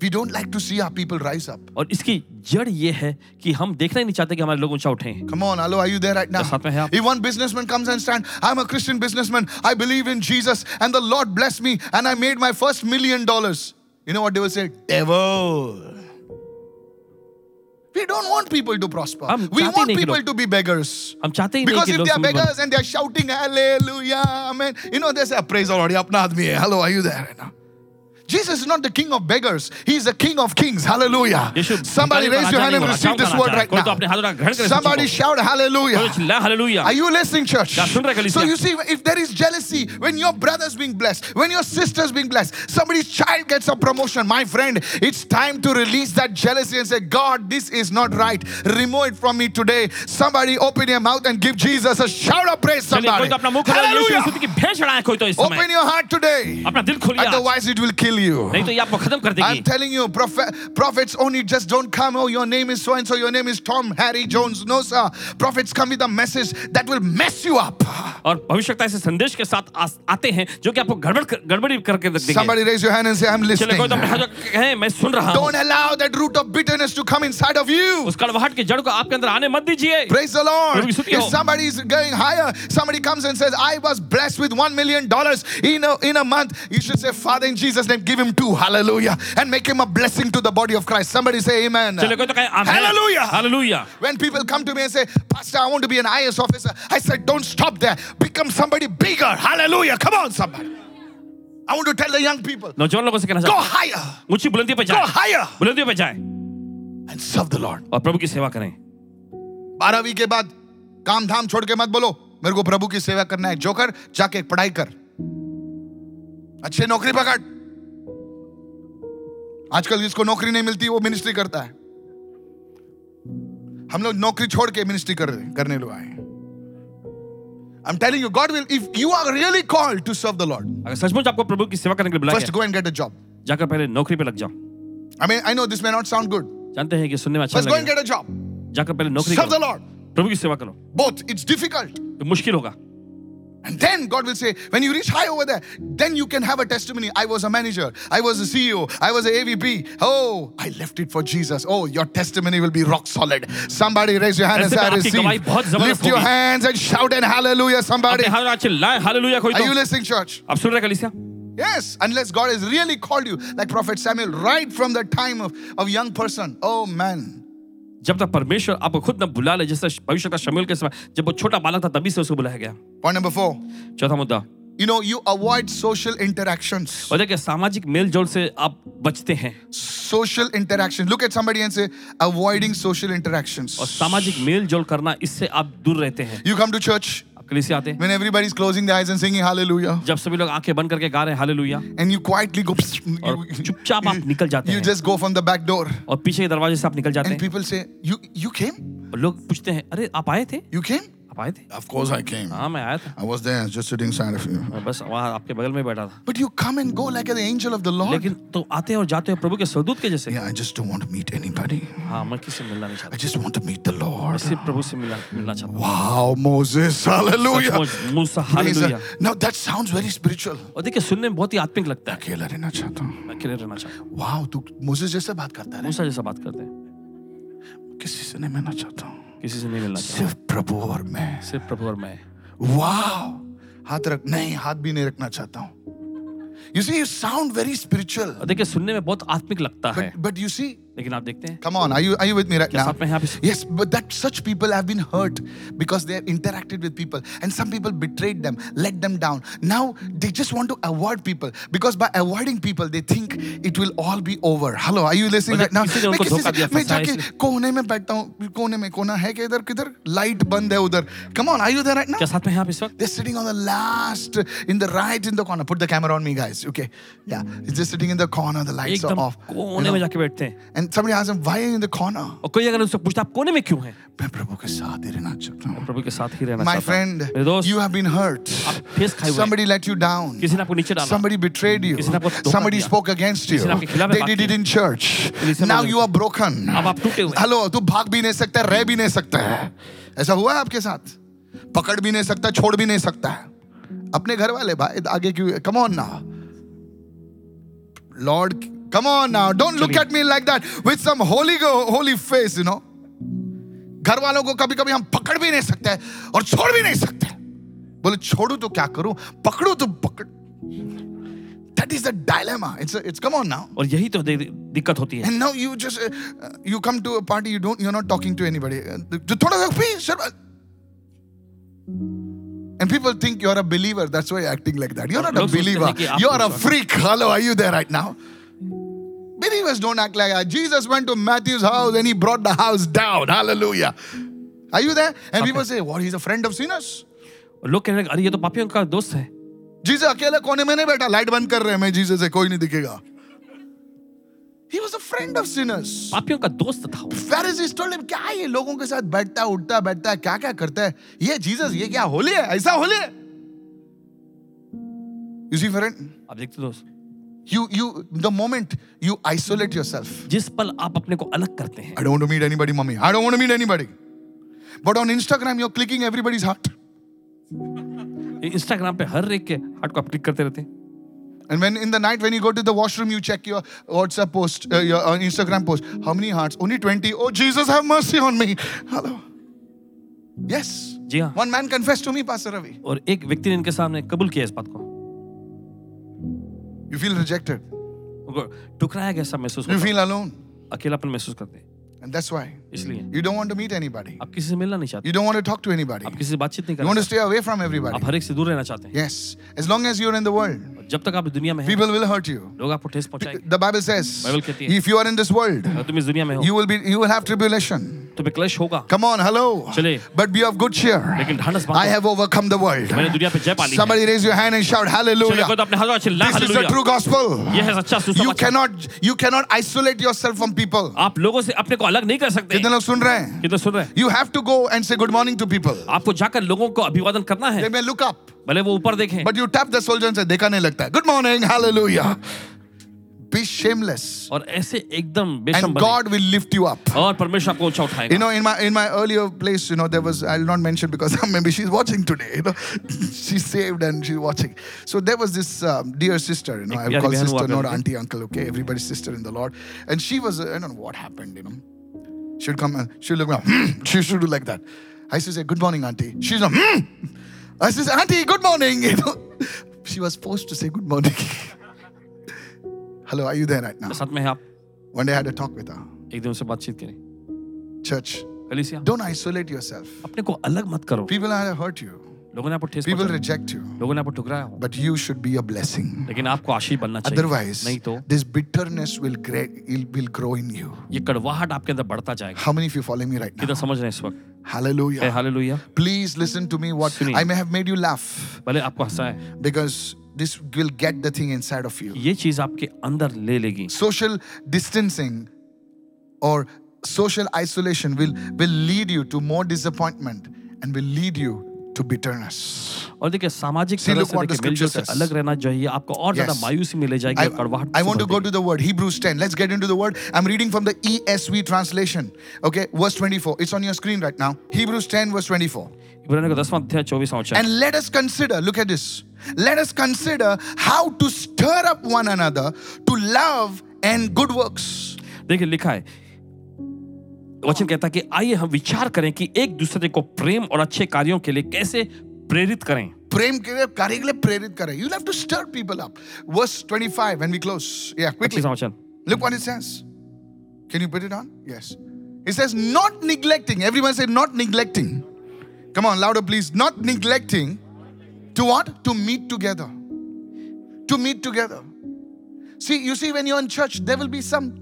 we don't like to see our people rise up. और इसकी जड़ ये है कि हम देखना ही नहीं चाहते कि हमारे लोग ऊंचा उठे Come on, hello, are you there right now? साथ में हैं आप? If one businessman comes and stand, I'm a Christian businessman, I believe in Jesus, and the Lord blessed me, and I made my first million dollars. You know what they will say? Devil. We don't want people to prosper. हम We चाहते want नहीं कि people लोग- to be beggars. हम चाहते ही नहीं Because कि if लोग they are समृद्ध बने। beggars and they are shouting hallelujah, amen, you know, they say, praise the Lord, ye apna aadmi hai. Hello, are you there right now? Jesus is not the king of beggars. He is the king of kings. Hallelujah. Somebody raise your hand and receive this word right now. Somebody shout hallelujah. Are you listening, church? So you see, if there is jealousy, when your brother's being blessed, when your sister's being blessed, somebody's child gets a promotion, my friend, it's time to release that jealousy and say, God, this is not right. Remove it from me today. Somebody open your mouth and give Jesus a shout of praise. Somebody. Hallelujah. Open your heart today. Otherwise, it will kill you नहीं तो ये आपको खत्म कर I'm देगी telling you, prophet, prophets only just don't come. Oh, your name is so and so. Your name is Tom, Harry, Jones. No, sir. Prophets come with a message that will mess you up. और भविष्यता ऐसे संदेश के साथ आ, आते हैं जो कि आपको गड़बड़ कर- गड़बड़ी करके रख देंगे Somebody raise your hand and say, I'm चलिए listening. कोई तो अपने हाथ कहे मैं सुन रहा हूँ Don't allow that root of bitterness to come inside of you. उस कड़वाहट की जड़ को आपके अंदर आने मत दीजिए Praise the Lord. प्रभु की स्तुति If हो। somebody is going higher, somebody comes and says, I was blessed with one million dollars in a, in a month. You should say, Father, in Jesus' name, Give him two. Hallelujah. And make him a blessing to the body of Christ. Somebody say, Amen. तो आमीन। Hallelujah. When people come to me and say, Pastor, I want to be an IS officer, I said, don't stop there. Become somebody bigger. Hallelujah. Come on, somebody. I want to tell the young people, नौजवान लोगों से कहना go higher ऊँची बुलंदी पे go higher बुलंदियों पे जाए and serve the Lord. और प्रभु की सेवा करें बारहवीं के बाद काम धाम छोड़ के मत बोलो मेरे को प्रभु की सेवा करना है जोकर जाके पढ़ाई कर अच्छे नौकरी पकड़ आजकल जिसको नौकरी नहीं मिलती वो मिनिस्ट्री करता है हम लोग नौकरी छोड़ के मिनिस्ट्री कर करने लोग आए I'm telling you, God will, if you are really called to serve the Lord, अगर सचमुच आपको प्रभु की सेवा करने के लिए बुलाया first go and get a job. जाकर पहले नौकरी पे लग जाओ I mean, I know this may not sound good. जानते हैं कि सुनने में अच्छा First go and get a job. जाकर पहले नौकरी Serve the Lord. प्रभु की सेवा करो Both. It's difficult. तो मुश्किल होगा And then God will say, when you reach high over there, then you can have a testimony. I was a manager, I was a CEO, I was a AVP. Oh, I left it for Jesus. Oh, your testimony will be rock solid. Somebody raise your hand and say, I receive. Lift your hands and shout and hallelujah, somebody. Are you listening, church? Yes, unless God has really called you, like Prophet Samuel, right from the time of, of young person. Oh man, जब तक परमेश्वर आपको खुद न बुला ले जैसे भविष्य का शमूल के समय जब वो छोटा बालक था तभी से उसको बुलाया गया पॉइंट नंबर फोर चौथा मुद्दा You know, you avoid social interactions. और देखिए सामाजिक मेल जोल से आप बचते हैं Social interaction. Look at somebody and say, avoiding social interactions. और सामाजिक मेल जोल करना इससे आप दूर रहते हैं You come to church कलीसिया आते when everybody is closing their eyes and singing hallelujah. जब सभी लोग आँखें बंद करके गा रहे hallelujah And you quietly go, और चुपचाप आप निकल जाते हैं you just go from the back door. और पीछे के दरवाजे से आप निकल जाते हैं And people say, You you came? और लोग पूछते हैं अरे आप आए थे You came? आप आए थे Of course I came. हाँ मैं आया था I was there just sitting side of you. मैं बस वहाँ आपके बगल में बैठा था But you come and go like an angel of the Lord. लेकिन तो आते हैं और जाते हैं प्रभु के स्वदूत के जैसे Yeah, I just don't want to meet anybody. हाँ मैं किसी से मिलना नहीं I चाहता just want to meet the Lord. सिर्फ़ प्रभु से मिलना मिलना चाहता हूँ Wow, Moses, hallelujah. सचमुच, मूसा Praise the- hallelujah Now that sounds very spiritual. और देखिए सुनने में बहुत ही आत्मिक लगता है अकेला रहना चाहता हूँ मैं अकेले रहना चाहता हूँ वाह तू मोसेस जैसे बात करता है मूसा जैसा बात करते हैं किसी से नहीं मिलना चाहता हूँ किसी से नहीं मिलना सिर्फ़ प्रभु और मैं। सिर्फ़ प्रभु और मैं। वाह हाथ रख नहीं हाथ भी नहीं रखना चाहता हूँ। You see you sound very spiritual देखिए सुनने में बहुत आत्मिक लगता है। बट यू see, लेकिन आप देखते हैं Come on, are you are you with me right क्या now? साथ में हैं आप इस Yes, but that such people have been hurt because they have interacted with people, and some people betrayed them, let them down. Now they just want to avoid people because by avoiding people, they think it will all be over. Hello, are you listening और right now? किसी ने मैं उनको किसी धोखा से दिया, मैं फंसाया जाके इसलिए। कोने में बैठता हूँ कोने में कोना है कि इधर किधर लाइट बंद है उधर come on are you there right now क्या साथ में हैं आप इस वक्त they're sitting on the last in the right in the corner put the camera on me guys okay yeah it's just sitting in the corner the lights are एकदम off you कोने know. में जाके बैठते हैं somebody asked him, why are you in the और कोई अगर उनसे पूछता आप कोने में क्यों हैं? मैं प्रभु के साथ ही रहना चाहता हूँ। प्रभु के साथ ही रहना चाहता हूँ। My friend, मेरे दोस्त, you have been hurt. Somebody let you down. किसी ने आपको नीचे डाला। Somebody betrayed you. किसी ने आपको धोखा Somebody spoke against you. किसी ने आपके खिलाफ बात की। They did अब आप टूटे हुए। Hello, तू भाग भी नहीं सकता, रह भी नहीं सकता है। ऐसा हुआ है आपके साथ? पकड़ भी नहीं सकता, छोड़ भी नहीं सकता है। अपने घर वाले भाई आगे क्यों कम ऑन ना lord come on now. Don't look चलिए। at me like that with some holy holy face, you know. घर वालों को कभी कभी हम पकड़ भी नहीं सकते और छोड़ भी नहीं सकते बोले छोड़ू तो क्या करूं पकड़ू तो पकड़ that is the dilemma it's it's come on now और यही तो दे- दिक्कत होती है and now you just uh, you come to a party you don't you're not talking to anybody Uh, थोड़ा सा भी Sharma and people think you're a believer that's why you're acting like that you're not a लोग सोचते believer हैं कि आप you're a विश्वासी- freak hello are you there right now Believers don't act like that. Jesus went to Matthew's house and he brought the house down. Hallelujah. Are you there? And okay. people say, What? He's a friend of sinners. लोग कह रहे हैं अरे ये तो पापियों का दोस्त है जीसस अकेले कोने में नहीं बैठा लाइट बंद कर रहे हैं मैं जीसस से कोई नहीं दिखेगा He was a friend of sinners. पापियों का दोस्त था Pharisees told him, क्या है ये लोगों के साथ बैठता है उठता है बैठता है क्या क्या करता है ये जीसस ये क्या होली है ऐसा होली है You see, friend, आप देखते दोस्त you you the moment you isolate yourself. जिस पल आप अपने को अलग करते हैं I don't want to meet anybody, mommy. I don't want to meet anybody. But on Instagram, you're clicking everybody's heart. Instagram पे हर एक के हार्ट को आप क्लिक करते रहते हैं And when in the night, when you go to the washroom, you check your WhatsApp post, uh, your uh, Instagram post. How many hearts? Only 20. Oh, Jesus, have mercy on me. Hello. Yes. जी हाँ One man confessed to me, Pastor Ravi. और एक व्यक्ति ने इनके सामने कबूल किया इस बात को You feel rejected. उनको ठुकराया गया सब महसूस You होता feel alone. है। अकेलापन महसूस करते हैं And that's why इसलिए you don't want to meet anybody. आप किसी से मिलना नहीं चाहते You don't want to talk to anybody. आप किसी से बातचीत नहीं You want to करते stay away from everybody. आप हर एक से दूर रहना चाहते हैं Yes. As long as you're in the world, जब तक आप इस दुनिया में हैं people will hurt you. लोग आपको ठेस पहुंचाएंगे The Bible says, बाइबल कहती है if you are in this world, अगर तुम इस दुनिया में हो you will be you will have tribulation. तो भी क्लेश होगा। कम ऑन हेलो चले but be of good cheer लेकिन ढंडस बांधो। I have overcome the world मैंने दुनिया पे जय पा ली somebody raise your hand and shout hallelujah चले अपने हाथों चले hallelujah this is the true gospel ये है सच्चा सुसमाचार। You can not you can not isolate yourself from people आप लोगों से अपने को अलग नहीं कर सकते। कितने लोग सुन रहे हैं? कितने सुन रहे हैं? You have to go and say good morning to people आपको जाकर लोगों को अभिवादन करना है। दे मे लुक अप भले वो ऊपर देखें। But you tap the soldier से देखा नहीं लगता है। Good morning hallelujah Be shameless, और ऐसे एकदम बेशम and बने God will lift you up. और परमेश्वर आपको ऊंचा उठाएगा You know, in my in my earlier place, you know, there was I'll not mention because maybe she's watching today. You know, she's saved and she's watching. So there was this um, dear sister. You know, एक I प्यारी call बहन हुआ sister, not करती थी। auntie, uncle. Okay, everybody's sister in the Lord. And she was, uh, I don't know what happened. You know, she'd come and she'd look like, hmm, she should do like that. I used to say, "Good morning, auntie." She's like, hmm. I says, "Auntie, good morning." You know, she was forced to say good morning. Hello, are you there right now? साथ में है आप One day I had a talk with her. एक दिन उनसे बातचीत करें Church, कलीसिया don't isolate yourself. अपने को अलग मत करो People are hurt you. लोगों ने आपको ठेस People reject you. लोगों ने आपको ठुकराया हो But you should be a blessing. लेकिन आपको आशीष बनना चाहिए Otherwise, नहीं तो this bitterness will, gra- will, will grow in you. ये कड़वाहट आपके अंदर बढ़ता जाएगा How many of you following me right now? किधर समझ रहे हैं इस वक्त Hallelujah. Hallelujah Please listen to me. What सुनिए। I may have made you laugh भले आपको हंसाए because this will get the thing inside of you. ये चीज़ आपके अंदर ले लेगी Social distancing or social isolation will, will lead you to more disappointment and will lead you to bitterness. और देखिए सामाजिक See, तरह look से what the देखिए मिलजुल से scripture says. अलग रहना चाहिए आपको और ज़्यादा Yes. मायूसी मिले जाएगी I, और कड़वाहट I want to से go भर to the word Hebrews 10. Let's get into the word. I'm reading from the ESV translation. Okay, verse 24. It's on your screen right now. Hebrews 10, verse 24. ఇబ్రానీయులకు దశమ అధ్యాయ 24 వచనం and let us consider look at this let us consider how to stir up one another to love and good works దేఖ లిఖా హై वचन कहता है कि आइए हम विचार करें कि एक दूसरे को प्रेम और अच्छे कार्यों के लिए कैसे प्रेरित करें। प्रेम के लिए कार्य के लिए प्रेरित करें। You have to stir people up verse 25 when we close या quickly look what it says can you put it on yes it says not neglecting everyone say not neglecting Come on, louder, please. Not neglecting to what? To meet together. To meet together. See, you see, when you're in church, there will be some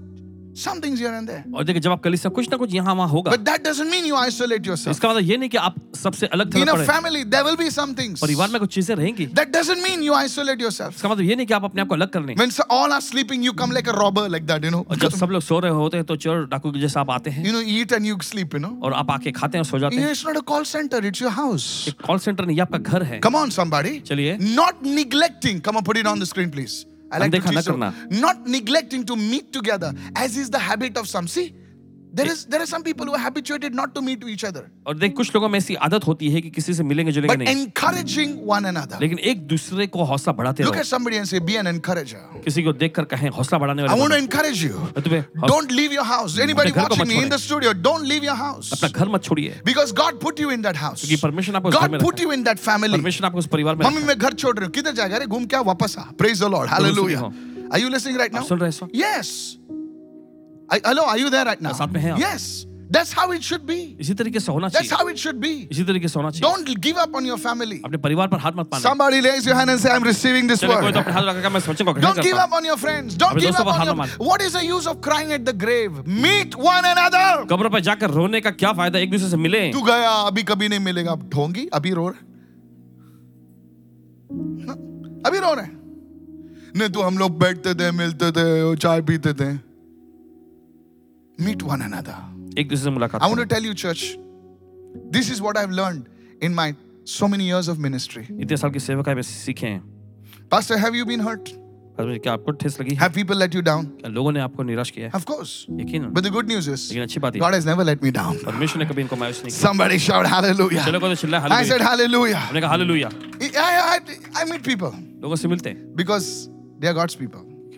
some things here and there. और देखिए जब आप कलीसिया कुछ ना कुछ यहाँ वहाँ होगा But that doesn't mean you isolate yourself. इसका मतलब ये नहीं कि आप सबसे अलग In a family, there will be some things. परिवार में कुछ चीज़ें रहेंगी That doesn't mean you isolate yourself. इसका मतलब ये नहीं कि आप अपने आप को अलग कर लें When all are sleeping, you come like a robber, like that, you know. और जब सब लोग सो रहे होते हैं तो चोर डाकू के जैसे आप आते हैं You know, eat and you sleep, you know. और आप आके खाते हैं और सो जाते हैं It's not a call center, it's your house. Call center नहीं आपका घर है Come on, somebody. चलिए Not neglecting. Come on, put it on the screen, please. I like to teach, not neglecting to meet together, as is the habit of some. See, there is there are some people who are habituated not to meet each other, और देख कुछ लोगों में ऐसी आदत होती है कि किसी से मिलेंगे जुलेंगे but नहीं encouraging one another. लेकिन एक दूसरे को हौसला बढ़ाते Look at somebody and say, "Be an encourager." किसी को देखकर कहें हौसला बढ़ाने वाले I want to encourage you. तुम्हें Don't leave your house. Anybody watching me in the studio, don't leave your house. अपना घर मत छोड़िए Because God put you in that house. क्योंकि परमेश्वर आपको God put you in that family. परमेश्वर आपको उस परिवार में मम्मी मैं घर छोड़ रही हूँ किधर जाएगा अरे घूम क्या वापस आ praise the lord hallelujah are you listening right now सुन रहे हैं yes Hello are you there right now साथ में हैं yes that's how it should be इसी तरीके से होना चाहिए. that's how it should be इसी तरीके से होना चाहिए don't give up on your family अपने परिवार पर हाथ मत पाना somebody raise your hand and say i'm receiving this चलिए कोई तो अपने हाथ लगाकर मैं सोचने को ग्रहण don't give up on your friends don't give up on your what is the use of crying at the grave meet one another कब्र पर जाकर रोने का क्या फ़ायदा एक दूसरे से मिले तू गया अभी कभी नहीं मिलेगा ढोंगी अभी रो रहे अभी रो रहे नहीं तो हम लोग बैठते थे मिलते थे और चाय पीते थे meet one another. I want to tell you, church, this is what I've learned in my so many years of ministry. इतने साल सीखे Pastor, have you been hurt? क्या आपको लगी Have people let you down? लोगों ने आपको निराश किया Of course. यकीनन। But the good news is, लेकिन अच्छी बात है, God has never let me down. ने कभी इनको मायूस नहीं किया। Somebody shout hallelujah. चलो कोई hallelujah. I said hallelujah. कहा hallelujah. I, I, I meet people. लोगों से मिलते Because they are God's people.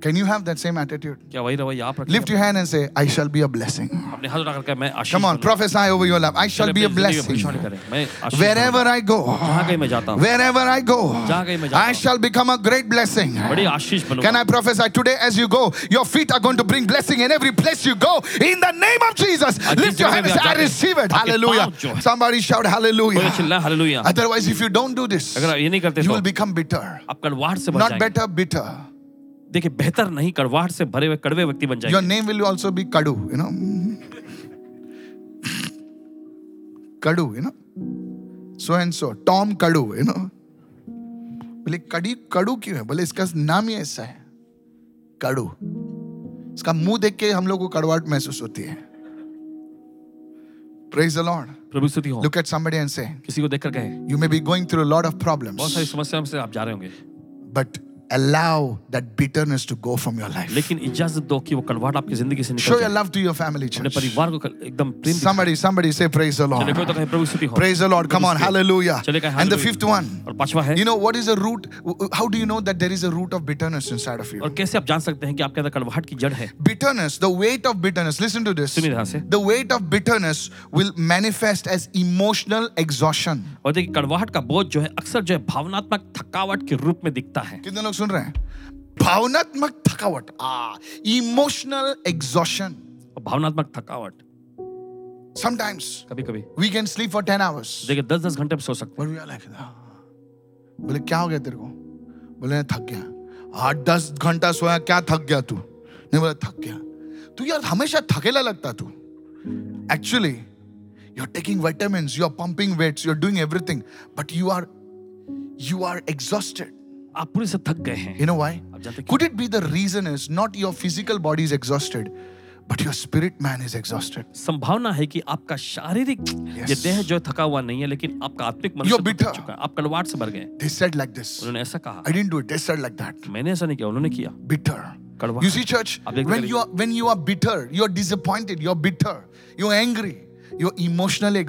Can you have that same attitude? Lift your hand and say, I shall be a blessing. Come on, prophesy over your life. I shall be a blessing. Wherever I go, wherever I go, I shall become a great blessing. Can I prophesy today as you go? Your feet are going to bring blessing in every place you go. In the name of Jesus, lift your hand and say, I receive it. Hallelujah. Somebody shout hallelujah. Otherwise, if you don't do this, you will become bitter. Not better, bitter. देखिए बेहतर नहीं कड़वाहट से भरे हुए कड़वे व्यक्ति बन Your जाएँगे name will also be Kadu, you know. Kadu, you know. So and so. Tom Kadu, you know. बोले कड़ी कड़ू क्यों है बोले इसका नाम ही ऐसा है कड़ू इसका मुँह देख के हम लोग को कड़वाहट महसूस होती है Praise the Lord. प्रभु स्तुति हो Look at somebody and say, किसी को देखकर कहे You may be going through a lot of बहुत problems, सारी समस्याओं से आप जा रहे होंगे but allow that bitterness to go from your life. लेकिन इजाजत दो कि वो कड़वाहट आपकी जिंदगी से Show निकल your जाए love to your family, अपने church. परिवार को एकदम प्रेम दिखाएं। Somebody, somebody say, Praise the चलिए Lord. कोई तो कहे प्रभु की स्तुति हो Praise the Lord. Come on, hallelujah. चलिए कहे And the hallelujah। fifth one, और पांचवा है you know what is the root? How do you know that there is a root of bitterness inside of you? और कैसे आप जान सकते हैं कि आपके अंदर कड़वाहट की जड़ है Bitterness, the weight of bitterness, listen to this. सुनिए ध्यान से The weight of bitterness will manifest as emotional exhaustion. और देखिए कड़वाहट का बोझ जो है अक्सर जो है भावनात्मक थकावट के रूप में दिखता है कितने लोग सुन रहे हैं? भावनात्मक थकावट। आ इमोशनल एग्जॉशन भावनात्मक थकावट। Sometimes कभी कभी we can sleep for 10 hours देखिए दस दस घंटे सो सकते we like "Ah." बोले क्या हो गया तेरे को? बोले थक गया। आठ दस घंटा सोया क्या थक गया तू? नहीं बोला थक गया। तू यार हमेशा थकेला लगता तू। Actually you are taking you are pumping weights you are doing everything but you are you are exhausted हैं आप पूरे से थक गए हैं। You know why could it be the reason is not your physical body is exhausted but your spirit man is exhausted संभावना है कि आपका शारीरिक yes. देह जो थका हुआ नहीं है लेकिन आपका आत्मिक मन चुका है। आप कलवाट से भर गए। दे सेड लाइक दिस उन्होंने ऐसा कहा। I didn't do it they said like that मैंने ऐसा नहीं किया उन्होंने किया। बिटर कड़वा। You see church when you are when you are bitter you are disappointed you are bitter you are angry you are emotionally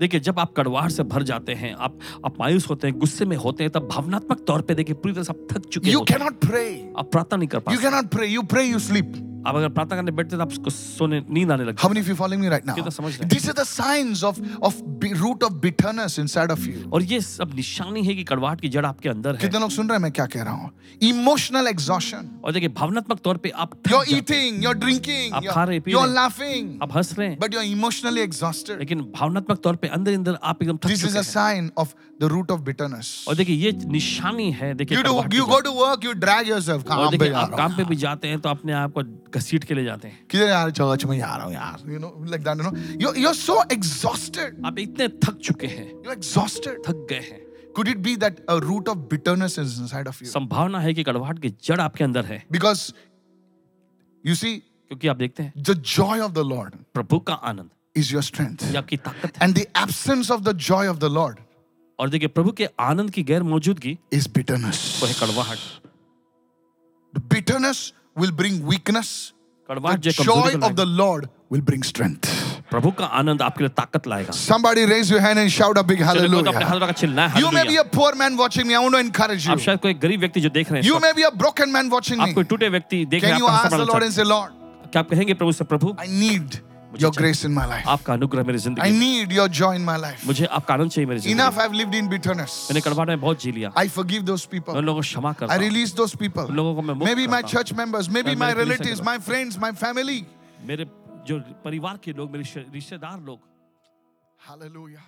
देखिए जब आप कड़वाहट से भर जाते हैं आप आप मायूस होते हैं गुस्से में होते हैं तब भावनात्मक तौर पे देखिए पूरी तरह से आप थक चुके यू कैनॉट प्रे. आप प्रार्थना नहीं कर पाते पाते cannot pray you pray you sleep. अब अगर प्रार्थना करने बैठते हैं आप उसको सोने नींद आने लगती how many of you following me right now this are the science of of root of bitterness inside of you और ये सब निशानी है कि कड़वाहट की जड़ आपके अंदर है। कितने लोग सुन रहे हैं मैं क्या कह रहा हूँ? इमोशनल एग्जॉशन और देखिए भावनात्मक तौर पे आप you are eating you are drinking आप खा रहे पी यू आर लाफिंग आप हंस रहे हैं। But you are emotionally exhausted लेकिन भावनात्मक तौर पे अंदर अंदर आप एकदम this is a sign of the root of bitterness और देखिए ये निशानी है देखिए you go to work you drag yourself काम पे भी जाते हैं तो अपने आप को घसीट के ले जाते हैं किधर यार चर्च में जा रहा हूँ यार. You know, like that. You know, you're, you're so exhausted. आप इतने थक चुके हैं You're exhausted. थक गए हैं Could it be that a root of bitterness is inside of you? संभावना है कि कड़वाहट की जड़ आपके अंदर है Because you see, क्योंकि आप देखते हैं the joy of the Lord प्रभु का आनंद is your strength. ये आपकी ताकत है And the absence of the joy of the Lord और देखिए प्रभु के आनंद की गैर मौजूदगी is bitterness. वो है कड़वाहट The bitterness will bring weakness. कड़वाहट The जो joy कमजोरी को of the लाएगा। Lord will bring strength. प्रभु का आनंद आपके लिए ताकत लाएगा Somebody raise your hand and shout a big चलो कोई तो अपने hallelujah. हाथों का चिल्लाए You may be hallelujah a poor man watching me. I want to encourage you. आप शायद कोई गरीब व्यक्ति जो देख रहे हैं You इस may be a broken man watching वक्त, me. आप कोई टूटे व्यक्ति देख रहे Can हैं you आपका ask the हंसना Lord बड़ा and say, Lord, अच्छा- क्या आप कहेंगे प्रभु से प्रभु I need your grace in my life. आपका अनुग्रह मेरी I जिंदगी में। need your joy in my life. मुझे आपका आनंद चाहिए मेरी जिंदगी Enough, में। I've lived in bitterness. मैंने कड़वाहट में बहुत जी लिया I forgive those people. उन लोगों को क्षमा करता I हूं। release those people. उन लोगों को मैं मुक्त Maybe my करता हूं। church members, maybe मैं my मेरे कलीसिया के relatives, लोग। my friends, my family. मेरे जो परिवार के लोग मेरे रिश्तेदार लोग Hallelujah.